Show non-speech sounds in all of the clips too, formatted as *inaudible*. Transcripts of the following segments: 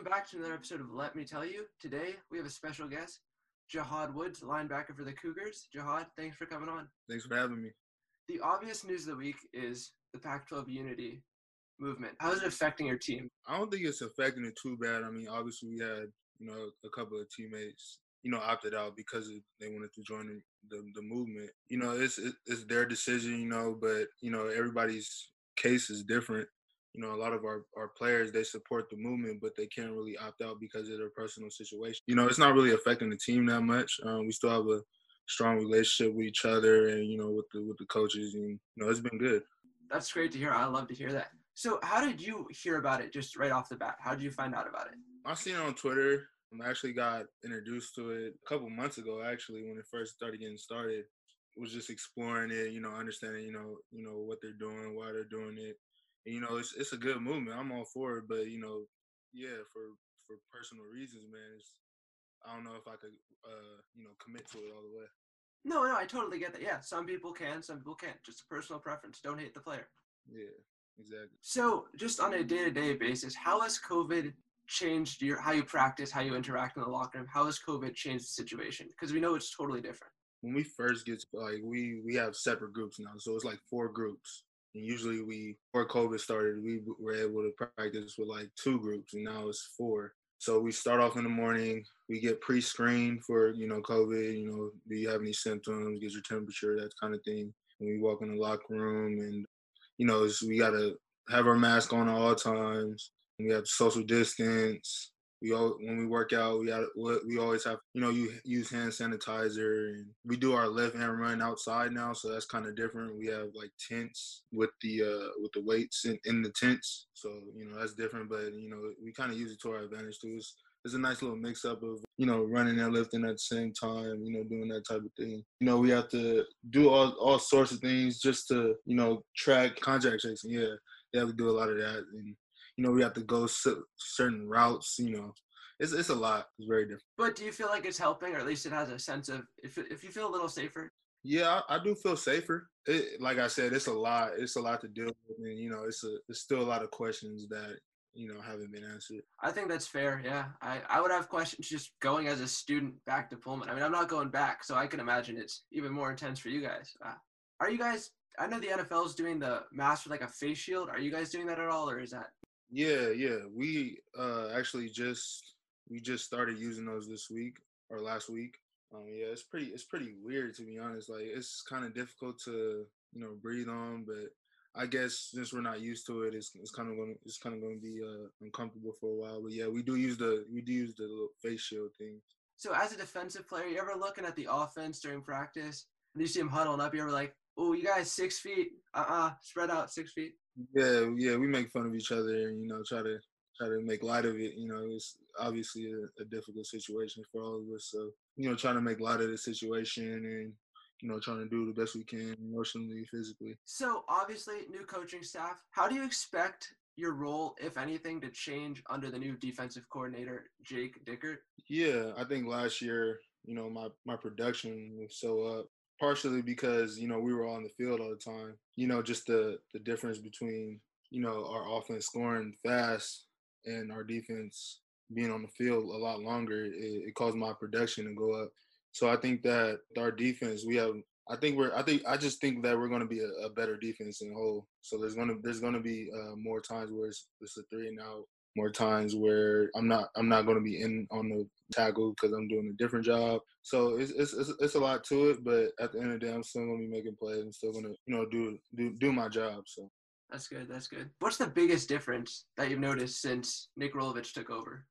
Welcome back to another episode of Let Me Tell You. Today we have a special guest, Jahad Woods, linebacker for the Cougars. Jahad, thanks for coming on. Thanks for having me. The obvious news of the week is the Pac-12 unity movement. How is it affecting your team? I don't think it's affecting it too bad. I mean, obviously we had you know a couple of teammates you know opted out because they wanted to join the, the, the movement. You know, it's it's their decision. You know, but you know everybody's case is different you know, a lot of our, our players, they support the movement, but they can't really opt out because of their personal situation. You know, it's not really affecting the team that much. Um, we still have a strong relationship with each other and, you know, with the, with the coaches and, you know, it's been good. That's great to hear. I love to hear that. So how did you hear about it just right off the bat? How did you find out about it? I seen it on Twitter. I actually got introduced to it a couple months ago, actually, when it first started getting started. Was just exploring it, you know, understanding, you know, you know what they're doing, why they're doing it, and, you know, it's it's a good movement. I'm all for it, but you know, yeah, for for personal reasons, man, it's I don't know if I could, uh, you know, commit to it all the way. No, no, I totally get that. Yeah, some people can, some people can't. Just a personal preference. Don't hate the player. Yeah, exactly. So, just on a day-to-day basis, how has COVID changed your how you practice, how you interact in the locker room? How has COVID changed the situation? Because we know it's totally different. When we first get like we we have separate groups now, so it's like four groups. And usually we, before COVID started, we were able to practice with like two groups, and now it's four. So we start off in the morning. We get pre-screened for you know COVID. You know, do you have any symptoms? Get your temperature, that kind of thing. And we walk in the locker room, and you know, we gotta have our mask on at all times. We have social distance we all when we work out we got we always have you know you use hand sanitizer and we do our lift and run outside now so that's kind of different. We have like tents with the uh with the weights in, in the tents so you know that's different but you know we kind of use it to our advantage too. It's, it's a nice little mix up of you know running and lifting at the same time you know doing that type of thing. You know we have to do all all sorts of things just to you know track contact tracing yeah. They have to do a lot of that and you know, we have to go certain routes, you know. It's, it's a lot. It's very different. But do you feel like it's helping, or at least it has a sense of if if you feel a little safer? Yeah, I, I do feel safer. It, like I said, it's a lot. It's a lot to deal with, and you know, it's a it's still a lot of questions that you know haven't been answered. I think that's fair. Yeah, I I would have questions just going as a student back to Pullman. I mean, I'm not going back, so I can imagine it's even more intense for you guys. Uh, are you guys? I know the NFL is doing the mask with like a face shield. Are you guys doing that at all, or is that yeah, yeah. We uh actually just we just started using those this week or last week. Um, yeah, it's pretty it's pretty weird to be honest. Like it's kind of difficult to you know breathe on, but I guess since we're not used to it, it's it's kind of going it's kind of going to be uh, uncomfortable for a while. But yeah, we do use the we do use the little face shield thing. So as a defensive player, you ever looking at the offense during practice and you see them huddling up? You ever like, oh, you guys six feet? Uh uh-uh, uh, spread out six feet. Yeah, yeah, we make fun of each other and you know try to try to make light of it. You know, it's obviously a, a, difficult situation for all of us. So you know, trying to make light of the situation and you know trying to do the best we can emotionally, physically. So obviously, new coaching staff. How do you expect your role, if anything, to change under the new defensive coordinator, Jake Dickert? Yeah, I think last year, you know, my my production was so up partially because you know we were all on the field all the time. You know, just the the difference between you know our offense scoring fast and our defense being on the field a lot longer, it, it caused my production to go up. So I think that our defense, we have. I think we're. I think I just think that we're going to be a, a, better defense in whole. So there's going to there's going to be uh, more times where it's, it's a three and out more times where I'm not I'm not going to be in on the tackle because I'm doing a different job. So it's, it's, it's it's a lot to it, but at the end of the day, I'm still going to be making plays. I'm still going to you know do do do my job. So that's good. That's good. What's the biggest difference that you've noticed since Nick Rolovich took over?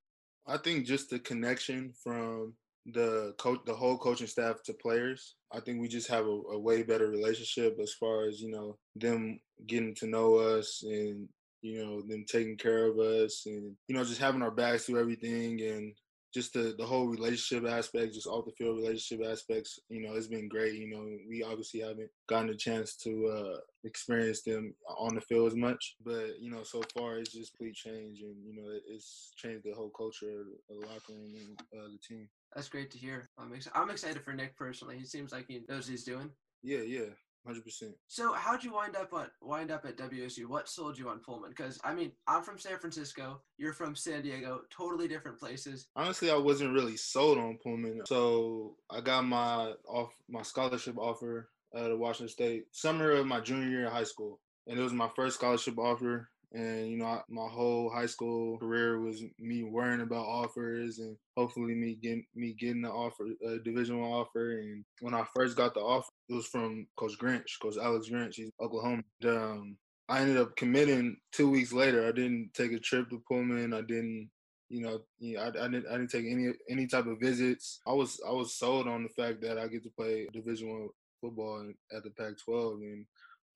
I think just the connection from the coach, the whole coaching staff to players. I think we just have a, a way better relationship as far as you know them getting to know us and you know, them taking care of us and, you know, just having our backs through everything and just the, the whole relationship aspect, just off the field relationship aspects, you know, it's been great. You know, we obviously haven't gotten a chance to uh, experience them on the field as much, but you know, so far it's just complete change, and you know, it's changed the whole culture of the locker room and uh, the team. That's great to hear. I'm, ex- I'm excited for Nick personally. He seems like he knows what he's doing. Yeah, yeah, hundred percent. So how'd you wind up on wind up at WSU? What sold you on Pullman? Because I mean, I'm from San Francisco. You're from San Diego. Totally different places. Honestly, I wasn't really sold on Pullman, so I got my off my scholarship offer at Washington State summer of my junior year in high school, and it was my first scholarship offer. And you know, my whole high school career was me worrying about offers and hopefully me getting me getting the offer, a division one offer. And when I first got the offer, it was from Coach Grinch, Coach Alex Grinch. He's Oklahoma. And, um, I ended up committing two weeks later. I didn't take a trip to Pullman. I didn't, you know, I, I didn't I didn't take any any type of visits. I was I was sold on the fact that I get to play Division one football at the Pac-12, and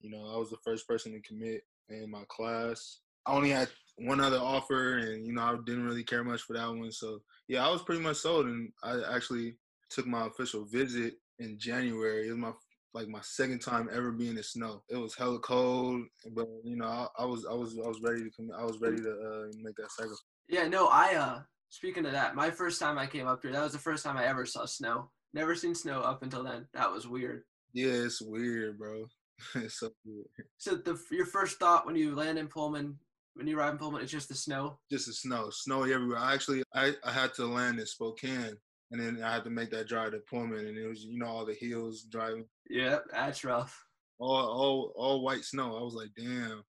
you know I was the first person to commit in my class. I only had one other offer, and you know I didn't really care much for that one. So yeah, I was pretty much sold, and I actually took my official visit in January. It was my like my second time ever being in the snow. It was hella cold, but you know I, I was I was I was ready to come. I was ready to uh, make that sacrifice. Yeah, no, I uh speaking of that, my first time I came up here, that was the first time I ever saw snow. Never seen snow up until then. That was weird. Yeah, it's weird, bro. *laughs* so weird. So the your first thought when you land in Pullman, when you arrive in Pullman, it's just the snow. Just the snow, snowy everywhere. I actually I, I had to land in Spokane and then I had to make that drive to Pullman and it was you know all the hills driving. Yeah, that's rough. All all all white snow. I was like, damn.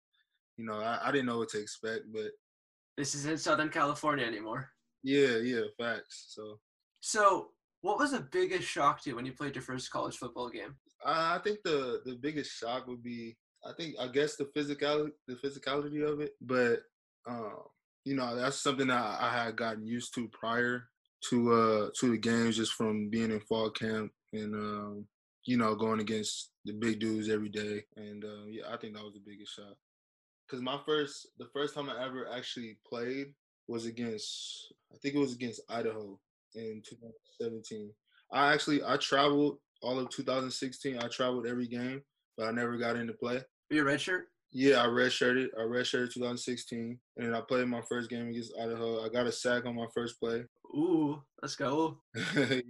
You know, I, I didn't know what to expect, but this isn't Southern California anymore. Yeah, yeah, facts. So So what was the biggest shock to you when you played your first college football game? I think the the biggest shock would be I think I guess the physicality the physicality of it, but um, you know that's something that I had gotten used to prior to uh to the games just from being in fall camp and um, you know going against the big dudes every day and uh, yeah I think that was the biggest shock because my first the first time I ever actually played was against I think it was against Idaho in 2017. I actually I traveled all of 2016. I traveled every game, but I never got into play. Were you redshirt? Yeah, I redshirted. I redshirted 2016, and then I played my first game against Idaho. I got a sack on my first play. Ooh, let's go. *laughs* yeah,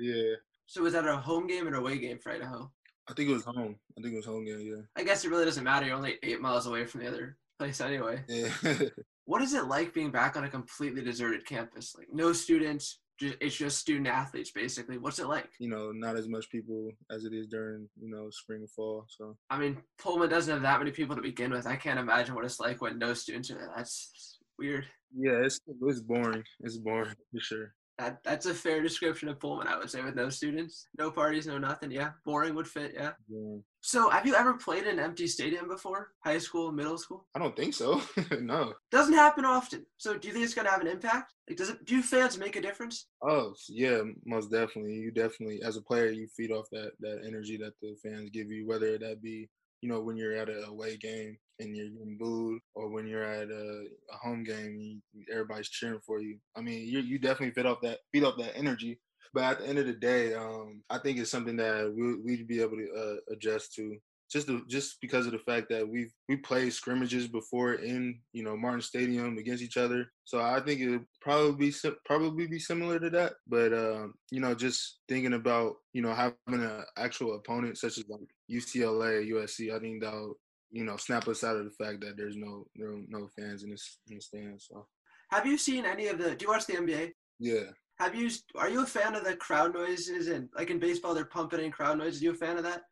yeah. So was that a home game or away game for Idaho? I think it was home. I think it was home game. Yeah. I guess it really doesn't matter. You're only eight miles away from the other place anyway. Yeah. *laughs* what is it like being back on a completely deserted campus? Like no students, it's just student athletes basically. What's it like? You know, not as much people as it is during you know spring and fall. So I mean, Pullman doesn't have that many people to begin with. I can't imagine what it's like when no students are there. That's weird. Yeah, it's it's boring. It's boring for sure. That that's a fair description of Pullman, I would say, with no students, no parties, no nothing. Yeah, boring would fit. Yeah. yeah. So, have you ever played in an empty stadium before? High school, middle school? I don't think so. *laughs* no. Doesn't happen often. So, do you think it's gonna have an impact? Like, does it? Do fans make a difference? Oh yeah, most definitely. You definitely, as a player, you feed off that that energy that the fans give you, whether that be you know, when you're at a away game and you're getting booed, or when you're at a, a home game, you, everybody's cheering for you. I mean, you you definitely feed off that feed off that energy. But at the end of the day, um, I think it's something that we, we'd be able to uh, adjust to just just because of the fact that we've we played scrimmages before in you know Martin Stadium against each other. So I think it would probably be probably be similar to that. But um, you know, just thinking about you know having an actual opponent such as like UCLA, USC, I think that'll you know snap us out of the fact that there's no no, no fans in this in the stands. So. Have you seen any of the? Do you watch the NBA? Yeah. Have you? Are you a fan of the crowd noises and like in baseball they're pumping in crowd noises? Are you a fan of that?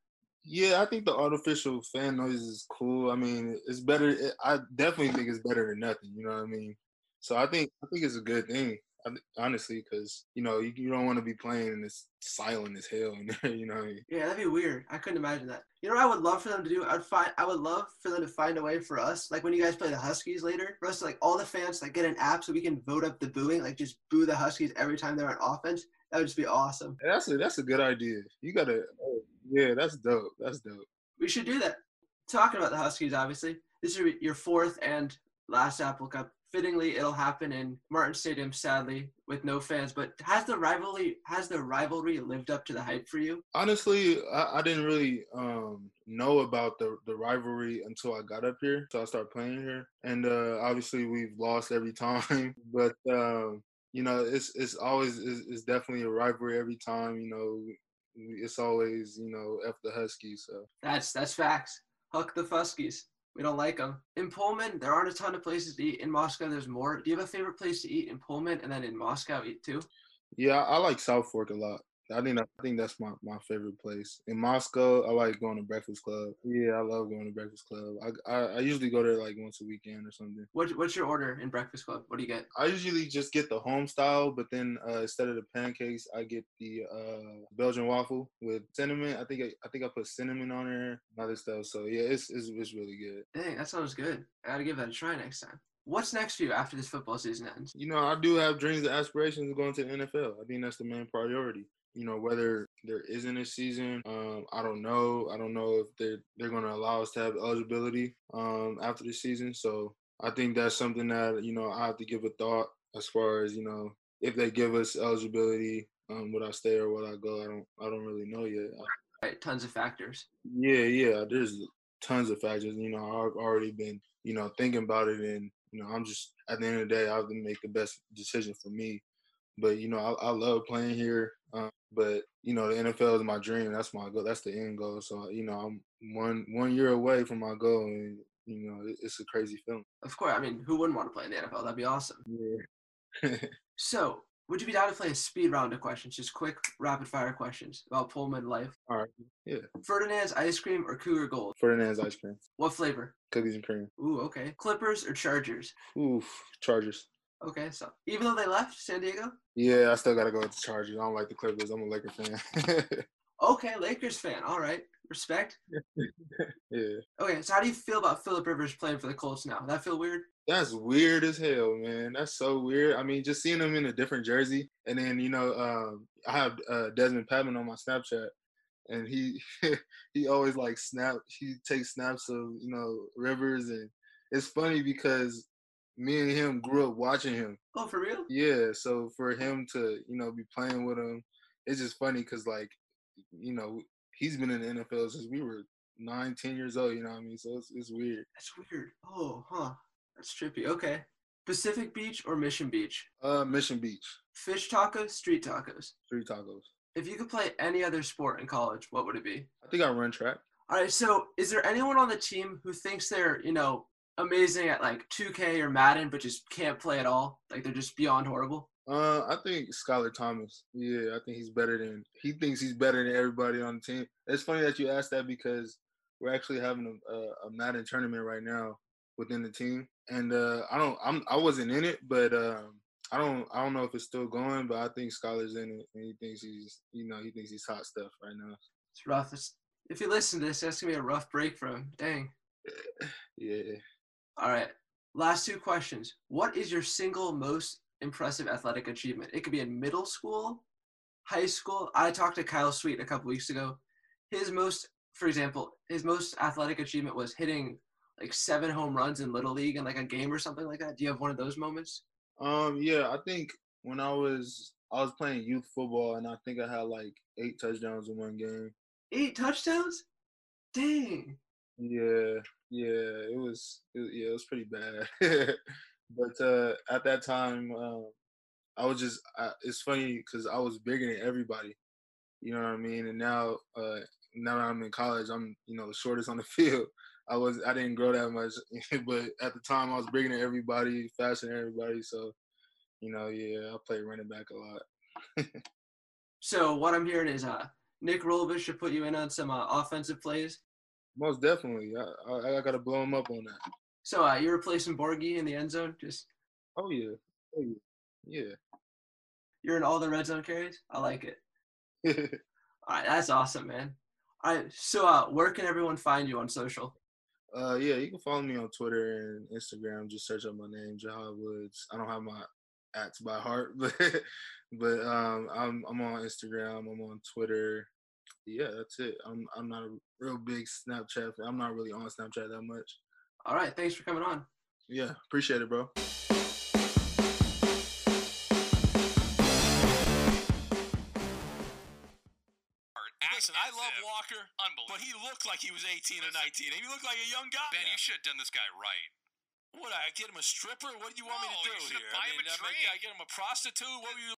Yeah, I think the artificial fan noise is cool. I mean, it's better. I definitely think it's better than nothing. You know what I mean? So I think I think it's a good thing, honestly, because you know you, you don't want to be playing and it's silent as hell. And *laughs* you know? I mean? Yeah, that'd be weird. I couldn't imagine that. You know what I would love for them to do? I'd find I would love for them to find a way for us, like when you guys play the Huskies later, for us to like all the fans like get an app so we can vote up the booing, like just boo the Huskies every time they're on offense. That would just be awesome. That's a that's a good idea. You gotta oh, yeah, that's dope. That's dope. We should do that. Talking about the Huskies, obviously, this is your fourth and last Apple Cup. Fittingly, it'll happen in Martin Stadium, sadly, with no fans. But has the rivalry has the rivalry lived up to the hype for you? Honestly, I, I didn't really um, know about the the rivalry until I got up here. So I started playing here, and uh, obviously we've lost every *laughs* time. But um, you know, it's it's always it's, it's definitely a rivalry every time. You know, it's always you know f the Huskies. So That's that's facts. Huck the Fuskies. We don't like them. In Pullman, there aren't a ton of places to eat. In Moscow, there's more. Do you have a favorite place to eat in Pullman and then in Moscow eat too? yeah, I like South Fork a lot. I think I think that's my, my favorite place. In Moscow, I like going to Breakfast Club. Yeah, I love going to Breakfast Club. I, I, I usually go there like once a weekend or something. What, what's your order in Breakfast Club? What do you get? I usually just get the home style, but then uh, instead of the pancakes, I get the uh, Belgian waffle with cinnamon. I think I, I think I put cinnamon on there, and other stuff. So yeah, it's, it's it's really good. Dang, that sounds good. I gotta give that a try next time. What's next for you after this football season ends? You know, I do have dreams and aspirations of going to the NFL. I think that's the main priority. You know, whether there isn't a season, um, I don't know. I don't know if they're they're going to allow us to have eligibility um, after the season. So I think that's something that you know I have to give a thought as far as you know if they give us eligibility, um, would I stay or would I go? I don't I don't really know yet. Right, tons of factors. Yeah, yeah. There's tons of factors. You know, I've already been you know thinking about it, and you know I'm just at the end of the day I have to make the best decision for me. But you know, I, I love playing here. But you know, the NFL is my dream. That's my goal. That's the end goal. So you know, I'm one one year away from my goal, and you know, it, it's a crazy feeling. Of course, I mean, who wouldn't want to play in the NFL? That'd be awesome. Yeah. *laughs* So, would you be down to play a speed round of questions? Just quick, rapid fire questions about Pullman life. All right. Yeah. Ferdinand's ice cream or Cougar Gold? Ferdinand's ice cream, What flavor? cookies and cream. Ooh, okay. Clippers or Chargers? Oof, Chargers. Okay, so even though they left San Diego? Yeah, I still gotta go with the Chargers. I don't like the Clippers. I'm a Laker fan. *laughs* Okay, Lakers fan. All right, respect. *laughs* yeah. Okay, so how do you feel about Philip Rivers playing for the Colts now? That feel weird? That's weird as hell, man. That's so weird. I mean, just seeing him in a different jersey, and then you know, um, I have uh, Desmond Patman on my Snapchat, and he *laughs* he always like snap. He takes snaps of you know Rivers, and it's funny because me and him grew up watching him. Oh, for real? Yeah, so for him to you know be playing with him, it's just funny because like you know he's been in the NFL since we were nine, ten years old. You know what I mean? So it's it's weird. That's weird. Oh, huh. That's trippy. Okay. Pacific Beach or Mission Beach? Uh, Mission Beach, Fish tacos, street tacos. three tacos. If you could play any other sport in college, what would it be? I think I run track. All right, so is there anyone on the team who thinks they're, you know, amazing at like 2K or Madden, but just can't play at all? Like they're just beyond horrible? Uh, I think Skylar Thomas. Yeah, I think he's better than he thinks he's better than everybody on the team. It's funny that you asked that because we're actually having a, a, a Madden tournament right now within the team, and uh, I don't, I'm, I wasn't in it, but um, I don't, I don't know if it's still going, but I think Skylar's in it, and he thinks he's, you know, he thinks he's hot stuff right now. It's rough. It's, if you listen to this, that's gonna be a rough break for him. Dang. *laughs* Yeah. All right. Last two questions. What is your single most impressive athletic achievement? It could be in middle school, high school. I talked to Kyle Sweet a couple weeks ago. His most, for example, his most athletic achievement was hitting like seven home runs in little league in like a game or something like that. Do you have one of those moments? Um, yeah, I think when I was, I was playing youth football, and I think I had like eight touchdowns in one game. Eight touchdowns? Dang. Yeah, yeah, it was, it, yeah, it was pretty bad. *laughs* but uh, at that time, um, I was just, I, it's funny because I was bigger than everybody. You know what I mean? And now, uh, now that I'm in college, I'm, you know, the shortest on the *laughs* field. I was, I didn't grow that much, *laughs* but at the time, I was bigger than everybody, faster than everybody. So, you know, yeah, I played running back a lot. So what I'm hearing is uh Nick Rolovich should put you in on some uh, offensive plays. Most definitely, I, I, I got to blow him up on that. So uh, you're replacing Borghi in the end zone. Just Oh yeah, oh yeah, yeah. you're in all the red zone carries. I like it. *laughs* All right, that's awesome, man. All right, so uh, where can everyone find you on social? Uh, yeah, you can follow me on Twitter and Instagram. Just search up my name, Jahad Woods. I don't have my acts by heart, *laughs* but but um, I'm I'm on Instagram. I'm on Twitter. Yeah, that's it. I'm I'm not a real big Snapchat. fan. I'm not really on Snapchat that much. All right, thanks for coming on. Yeah, appreciate it, bro. Listen, I love Walker, Unbelievable. but he looked like he was 18 or Listen. 19. He looked like a young guy. Ben, you should have done this guy right. What, I get him a stripper? What do you want me to do should here? buy I him a mean, I, drink. mean, I get him a prostitute? What were you